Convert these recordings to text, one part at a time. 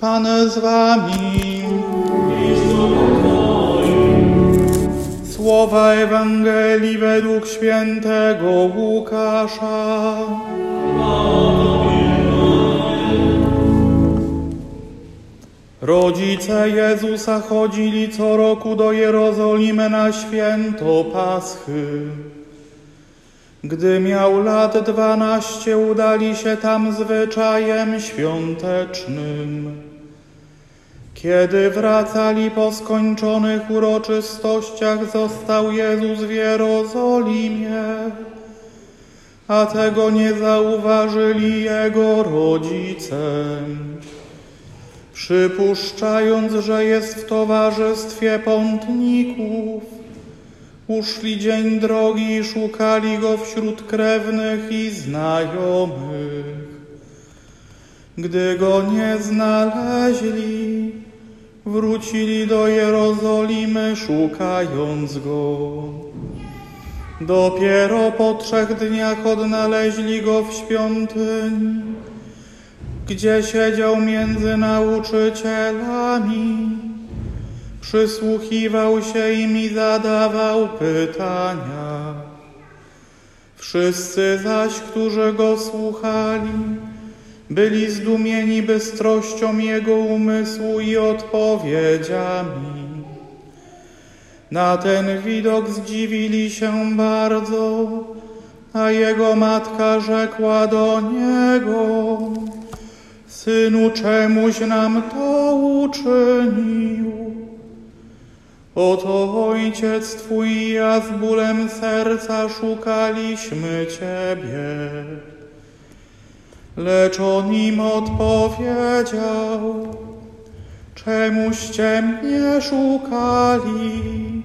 Pan z wami. Słowa Ewangelii według świętego Łukasza. Rodzice Jezusa chodzili co roku do Jerozolimy na święto Paschy. Gdy miał lat dwanaście, udali się tam zwyczajem świątecznym. Kiedy wracali po skończonych uroczystościach, został Jezus w Jerozolimie, a tego nie zauważyli jego rodzice. Przypuszczając, że jest w towarzystwie pątników, uszli dzień drogi i szukali go wśród krewnych i znajomych. Gdy go nie znaleźli, wrócili do Jerozolimy, szukając go. Dopiero po trzech dniach odnaleźli go w świątyni, gdzie siedział między nauczycielami. Przysłuchiwał się im i zadawał pytania. Wszyscy zaś, którzy go słuchali, byli zdumieni bystrością jego umysłu i odpowiedziami. Na ten widok zdziwili się bardzo, a jego matka rzekła do niego: Synu, czemuś nam to uczynił? Oto ojciec Twój i ja z bólem serca szukaliśmy Ciebie. Lecz on im odpowiedział, czemuście mnie szukali?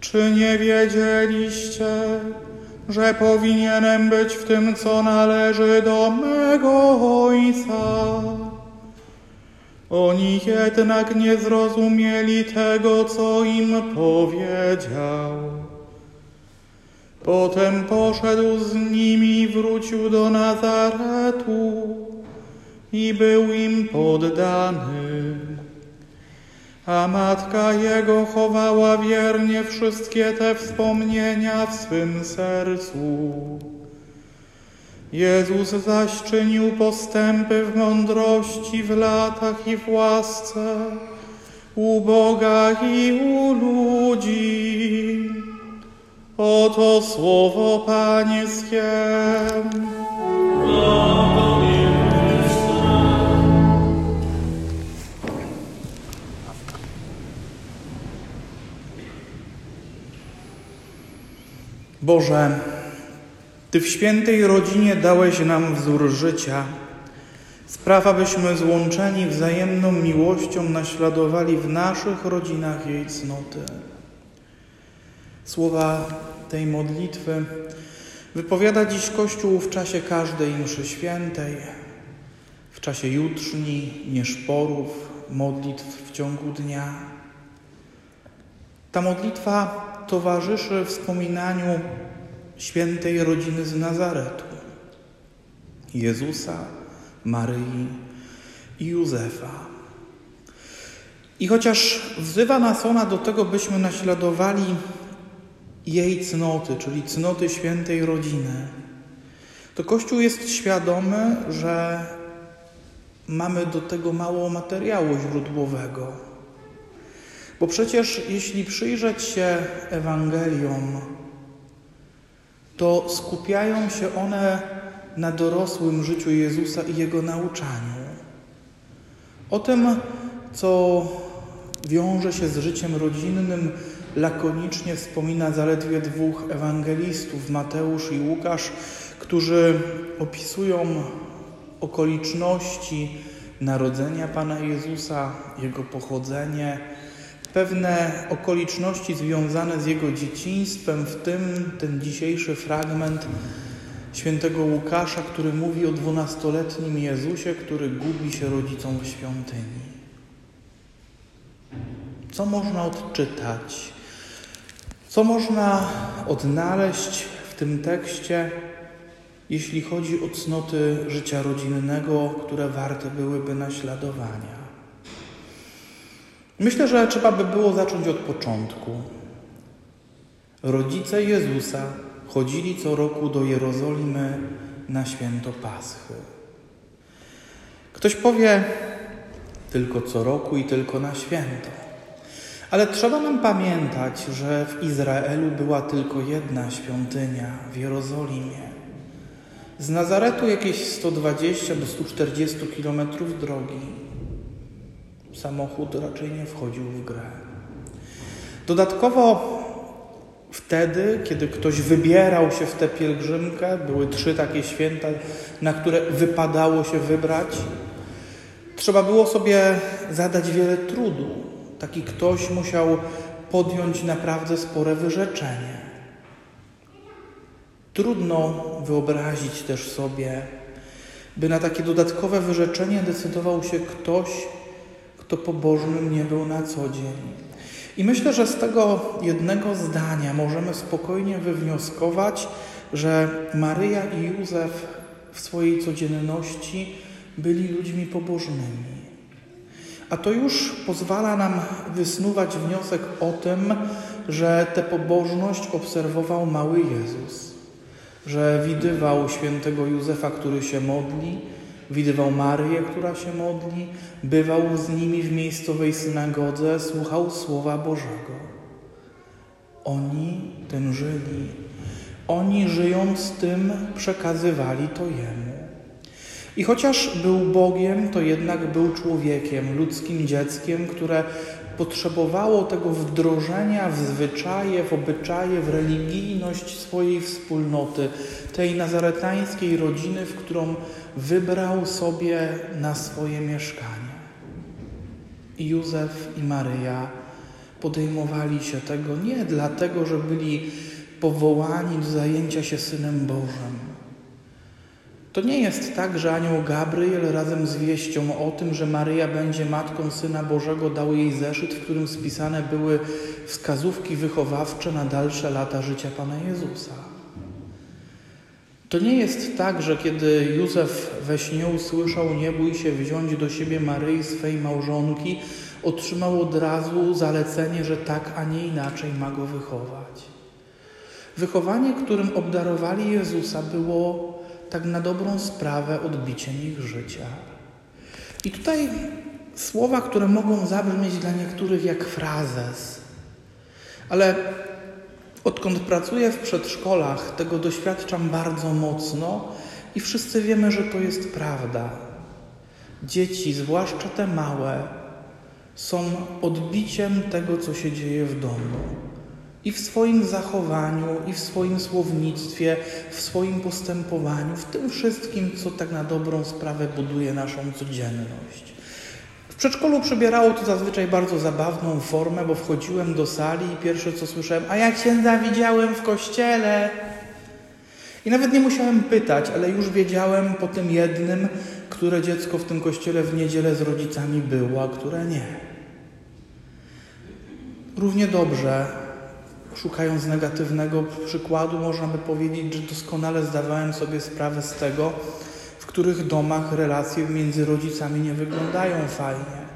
Czy nie wiedzieliście, że powinienem być w tym, co należy do mego Ojca? Oni jednak nie zrozumieli tego, co im powiedział. Potem poszedł z nimi wrócił do Nazaretu i był im poddany. A matka jego chowała wiernie wszystkie te wspomnienia w swym sercu. Jezus zaś czynił postępy w mądrości, w latach i w łasce, u Boga i u ludzi. Oto słowo Pańskie. Boże, Ty w świętej rodzinie dałeś nam wzór życia. Spraw, abyśmy złączeni wzajemną miłością naśladowali w naszych rodzinach jej cnoty. Słowa tej modlitwy wypowiada dziś Kościół w czasie każdej mszy świętej, w czasie jutrzni, nieszporów, modlitw w ciągu dnia. Ta modlitwa towarzyszy wspominaniu świętej rodziny z Nazaretu, Jezusa, Maryi i Józefa. I chociaż wzywa nas ona do tego, byśmy naśladowali jej cnoty, czyli cnoty świętej rodziny, to Kościół jest świadomy, że mamy do tego mało materiału źródłowego. Bo przecież jeśli przyjrzeć się Ewangeliom, to skupiają się one na dorosłym życiu Jezusa i Jego nauczaniu. O tym, co wiąże się z życiem rodzinnym, lakonicznie wspomina zaledwie dwóch ewangelistów, Mateusz i Łukasz, którzy opisują okoliczności narodzenia Pana Jezusa, Jego pochodzenie, pewne okoliczności związane z Jego dzieciństwem, w tym ten dzisiejszy fragment świętego Łukasza, który mówi o dwunastoletnim Jezusie, który gubi się rodzicom w świątyni. Co można odczytać? Co można odnaleźć w tym tekście jeśli chodzi o cnoty życia rodzinnego, które warte byłyby naśladowania. Myślę, że trzeba by było zacząć od początku. Rodzice Jezusa chodzili co roku do Jerozolimy na święto Paschy. Ktoś powie, tylko co roku i tylko na święto. Ale trzeba nam pamiętać, że w Izraelu była tylko jedna świątynia w Jerozolimie. Z Nazaretu jakieś 120 do 140 kilometrów drogi. Samochód raczej nie wchodził w grę. Dodatkowo wtedy, kiedy ktoś wybierał się w tę pielgrzymkę, były trzy takie święta, na które wypadało się wybrać, trzeba było sobie zadać wiele trudu. Taki ktoś musiał podjąć naprawdę spore wyrzeczenie. Trudno wyobrazić też sobie, by na takie dodatkowe wyrzeczenie decydował się ktoś, kto pobożnym nie był na co dzień. I myślę, że z tego jednego zdania możemy spokojnie wywnioskować, że Maryja i Józef w swojej codzienności byli ludźmi pobożnymi. A to już pozwala nam wysnuwać wniosek o tym, że tę pobożność obserwował mały Jezus, że widywał świętego Józefa, który się modli, widywał Maryję, która się modli, bywał z nimi w miejscowej synagodze, słuchał Słowa Bożego. Oni tym żyli. Oni żyjąc tym przekazywali to Jemu. I chociaż był Bogiem, to jednak był człowiekiem, ludzkim dzieckiem, które potrzebowało tego wdrożenia w zwyczaje, w obyczaje, w religijność swojej wspólnoty, tej nazaretańskiej rodziny, w którą wybrał sobie na swoje mieszkanie. I Józef i Maryja podejmowali się tego nie dlatego, że byli powołani do zajęcia się Synem Bożym, to nie jest tak, że anioł Gabriel razem z wieścią o tym, że Maryja będzie matką Syna Bożego, dał jej zeszyt, w którym spisane były wskazówki wychowawcze na dalsze lata życia Pana Jezusa. To nie jest tak, że kiedy Józef we śnie usłyszał nie bój się wziąć do siebie Maryi, swej małżonki, otrzymał od razu zalecenie, że tak, a nie inaczej ma go wychować. Wychowanie, którym obdarowali Jezusa, było tak na dobrą sprawę odbiciem ich życia. I tutaj słowa, które mogą zabrzmieć dla niektórych jak frazes, ale odkąd pracuję w przedszkolach, tego doświadczam bardzo mocno i wszyscy wiemy, że to jest prawda. Dzieci, zwłaszcza te małe, są odbiciem tego, co się dzieje w domu i w swoim zachowaniu, i w swoim słownictwie, w swoim postępowaniu, w tym wszystkim, co tak na dobrą sprawę buduje naszą codzienność. W przedszkolu przybierało to zazwyczaj bardzo zabawną formę, bo wchodziłem do sali i pierwsze co słyszałem, a jak się widziałem w kościele. I nawet nie musiałem pytać, ale już wiedziałem po tym jednym, które dziecko w tym kościele w niedzielę z rodzicami było, a które nie. Równie dobrze szukając negatywnego przykładu, można by powiedzieć, że doskonale zdawałem sobie sprawę z tego, w których domach relacje między rodzicami nie wyglądają fajnie,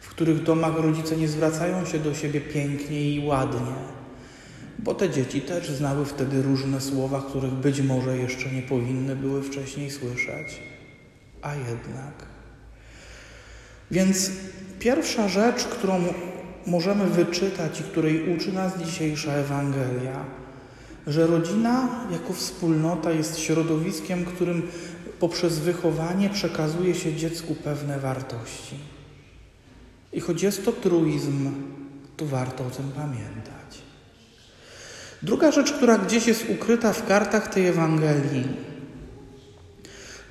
w których domach rodzice nie zwracają się do siebie pięknie i ładnie, bo te dzieci też znały wtedy różne słowa, których być może jeszcze nie powinny były wcześniej słyszeć, a jednak. Więc pierwsza rzecz, którą możemy wyczytać i której uczy nas dzisiejsza Ewangelia, że rodzina jako wspólnota jest środowiskiem, którym poprzez wychowanie przekazuje się dziecku pewne wartości. I choć jest to truizm, to warto o tym pamiętać. Druga rzecz, która gdzieś jest ukryta w kartach tej Ewangelii,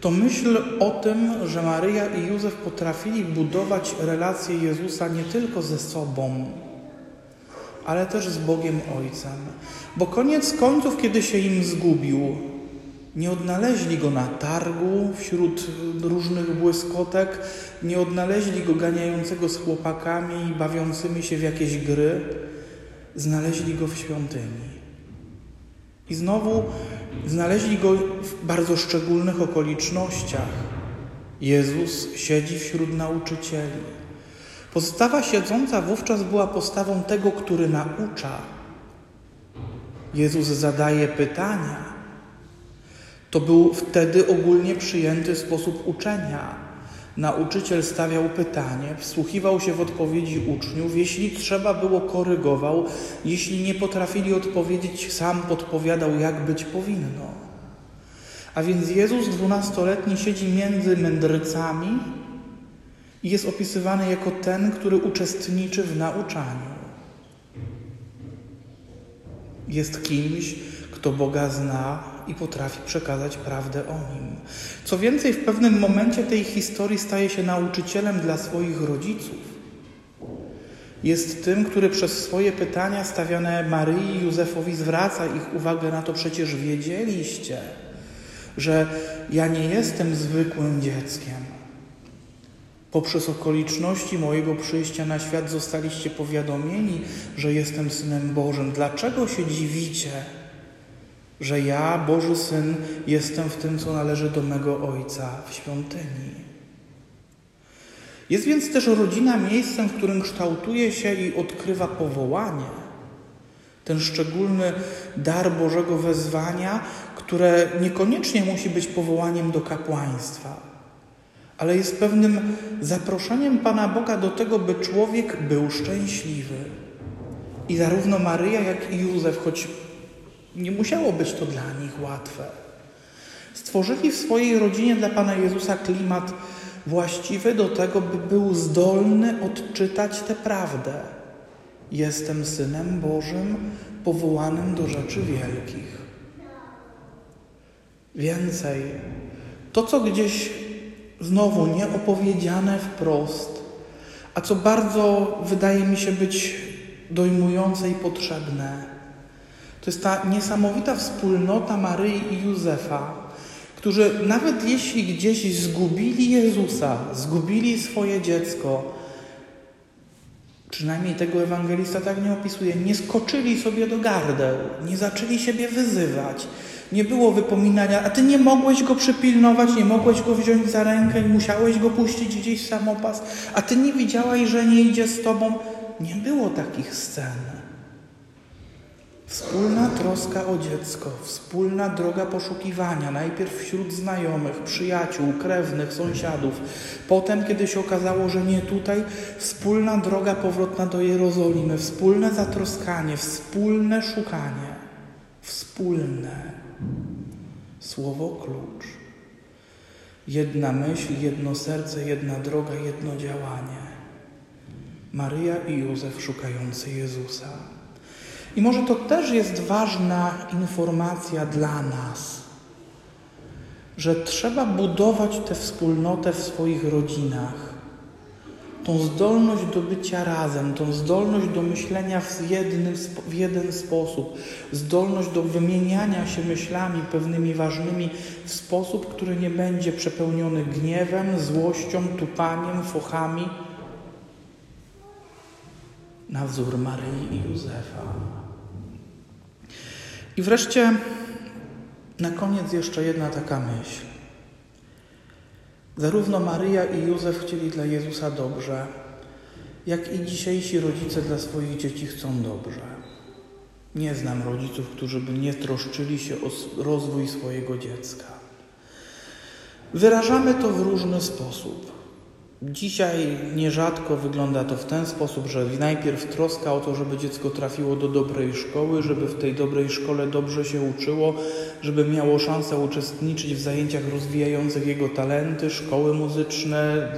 to myśl o tym, że Maryja i Józef potrafili budować relacje Jezusa nie tylko ze sobą, ale też z Bogiem Ojcem. Bo koniec końców, kiedy się im zgubił, nie odnaleźli go na targu wśród różnych błyskotek, nie odnaleźli go ganiającego z chłopakami i bawiącymi się w jakieś gry, znaleźli go w świątyni. I znowu Znaleźli go w bardzo szczególnych okolicznościach. Jezus siedzi wśród nauczycieli. Postawa siedząca wówczas była postawą tego, który naucza. Jezus zadaje pytania. To był wtedy ogólnie przyjęty sposób uczenia. Nauczyciel stawiał pytanie, wsłuchiwał się w odpowiedzi uczniów, jeśli trzeba było, korygował, jeśli nie potrafili odpowiedzieć, sam podpowiadał, jak być powinno. A więc Jezus dwunastoletni siedzi między mędrcami i jest opisywany jako ten, który uczestniczy w nauczaniu. Jest kimś, kto Boga zna i potrafi przekazać prawdę o nim. Co więcej, w pewnym momencie tej historii staje się nauczycielem dla swoich rodziców. Jest tym, który przez swoje pytania stawiane Maryi i Józefowi zwraca ich uwagę na to, przecież wiedzieliście, że ja nie jestem zwykłym dzieckiem. Poprzez okoliczności mojego przyjścia na świat zostaliście powiadomieni, że jestem synem Bożym. Dlaczego się dziwicie? Że ja, Boży Syn, jestem w tym, co należy do mego Ojca w świątyni. Jest więc też rodzina miejscem, w którym kształtuje się i odkrywa powołanie, ten szczególny dar Bożego wezwania, które niekoniecznie musi być powołaniem do kapłaństwa, ale jest pewnym zaproszeniem Pana Boga do tego, by człowiek był szczęśliwy. I zarówno Maryja, jak i Józef, choć nie musiało być to dla nich łatwe. Stworzyli w swojej rodzinie dla Pana Jezusa klimat właściwy do tego, by był zdolny odczytać tę prawdę. Jestem synem Bożym, powołanym do rzeczy wielkich. Więcej, to co gdzieś znowu nieopowiedziane wprost, a co bardzo wydaje mi się być dojmujące i potrzebne to jest ta niesamowita wspólnota Maryi i Józefa, którzy nawet jeśli gdzieś zgubili Jezusa, zgubili swoje dziecko, przynajmniej tego ewangelista tak nie opisuje, nie skoczyli sobie do gardeł, nie zaczęli siebie wyzywać. Nie było wypominania, a ty nie mogłeś go przypilnować, nie mogłeś go wziąć za rękę, musiałeś go puścić gdzieś samopas, a ty nie widziałaś, że nie idzie z tobą. Nie było takich scen. Wspólna troska o dziecko, wspólna droga poszukiwania, najpierw wśród znajomych, przyjaciół, krewnych, sąsiadów. Potem, kiedy się okazało, że nie tutaj, wspólna droga powrotna do Jerozolimy, wspólne zatroskanie, wspólne szukanie. Wspólne. Słowo klucz. Jedna myśl, jedno serce, jedna droga, jedno działanie. Maryja i Józef szukający Jezusa. I może to też jest ważna informacja dla nas, że trzeba budować tę wspólnotę w swoich rodzinach. Tą zdolność do bycia razem, tą zdolność do myślenia w, jednym, w jeden sposób, zdolność do wymieniania się myślami pewnymi ważnymi w sposób, który nie będzie przepełniony gniewem, złością, tupaniem, fochami, na wzór Maryi i Józefa. I wreszcie na koniec jeszcze jedna taka myśl. Zarówno Maryja i Józef chcieli dla Jezusa dobrze, jak i dzisiejsi rodzice dla swoich dzieci chcą dobrze. Nie znam rodziców, którzy by nie troszczyli się o rozwój swojego dziecka. Wyrażamy to w różny sposób. Dzisiaj nierzadko wygląda to w ten sposób, że najpierw troska o to, żeby dziecko trafiło do dobrej szkoły, żeby w tej dobrej szkole dobrze się uczyło, żeby miało szansę uczestniczyć w zajęciach rozwijających jego talenty, szkoły muzyczne,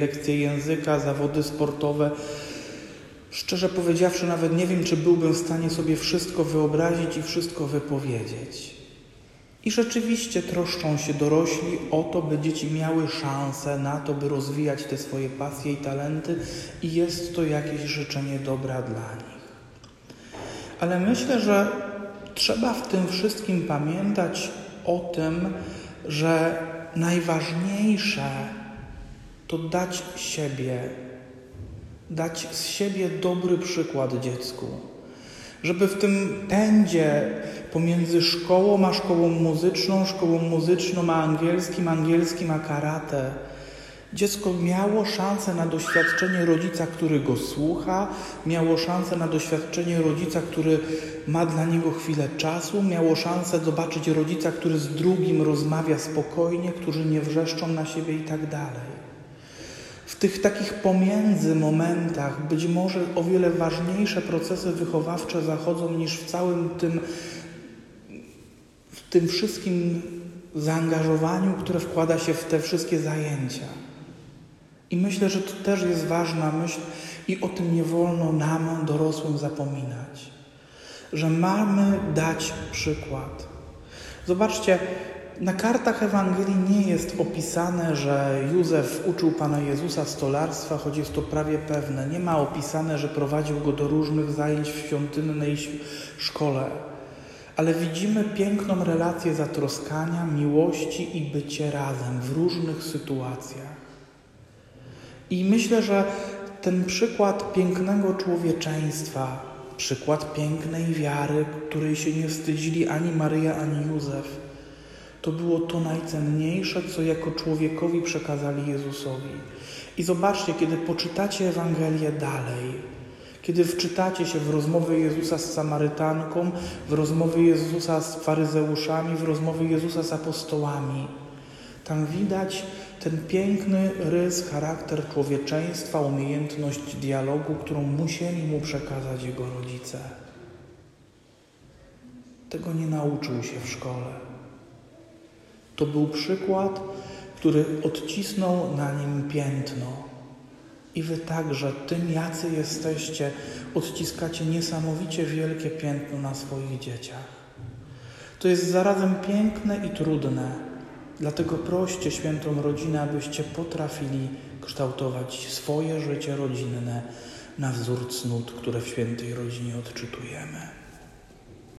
lekcje języka, zawody sportowe. Szczerze powiedziawszy, nawet nie wiem, czy byłbym w stanie sobie wszystko wyobrazić i wszystko wypowiedzieć. I rzeczywiście troszczą się dorośli o to, by dzieci miały szansę na to, by rozwijać te swoje pasje i talenty, i jest to jakieś życzenie dobra dla nich. Ale myślę, że trzeba w tym wszystkim pamiętać o tym, że najważniejsze to dać siebie, dać z siebie dobry przykład dziecku Żeby w tym pędzie pomiędzy szkołą a szkołą muzyczną, szkołą muzyczną a angielskim, angielskim a karate, Dziecko miało szansę na doświadczenie rodzica, który go słucha, miało szansę na doświadczenie rodzica, który ma dla niego chwilę czasu, miało szansę zobaczyć rodzica, który z drugim rozmawia spokojnie, którzy nie wrzeszczą na siebie i tak dalej. W tych takich pomiędzy momentach być może o wiele ważniejsze procesy wychowawcze zachodzą niż w całym tym, w tym wszystkim zaangażowaniu, które wkłada się w te wszystkie zajęcia. I myślę, że to też jest ważna myśl i o tym nie wolno nam, dorosłym, zapominać. Że mamy dać przykład. Zobaczcie, na kartach Ewangelii nie jest opisane, że Józef uczył Pana Jezusa stolarstwa, choć jest to prawie pewne. Nie ma opisane, że prowadził go do różnych zajęć w świątynnej szkole. Ale widzimy piękną relację zatroskania, miłości i bycie razem w różnych sytuacjach. I myślę, że ten przykład pięknego człowieczeństwa, przykład pięknej wiary, której się nie wstydzili ani Maryja, ani Józef, to było to najcenniejsze, co jako człowiekowi przekazali Jezusowi. I zobaczcie, kiedy poczytacie Ewangelię dalej, kiedy wczytacie się w rozmowy Jezusa z Samarytanką, w rozmowy Jezusa z faryzeuszami, w rozmowy Jezusa z apostołami, tam widać ten piękny rys, charakter człowieczeństwa, umiejętność dialogu, którą musieli mu przekazać jego rodzice. Tego nie nauczył się w szkole. To był przykład, który odcisnął na nim piętno. I wy także, tym jacy jesteście, odciskacie niesamowicie wielkie piętno na swoich dzieciach. To jest zarazem piękne i trudne Dlatego proście świętą rodzinę, abyście potrafili kształtować swoje życie rodzinne na wzór cnót, które w świętej rodzinie odczytujemy.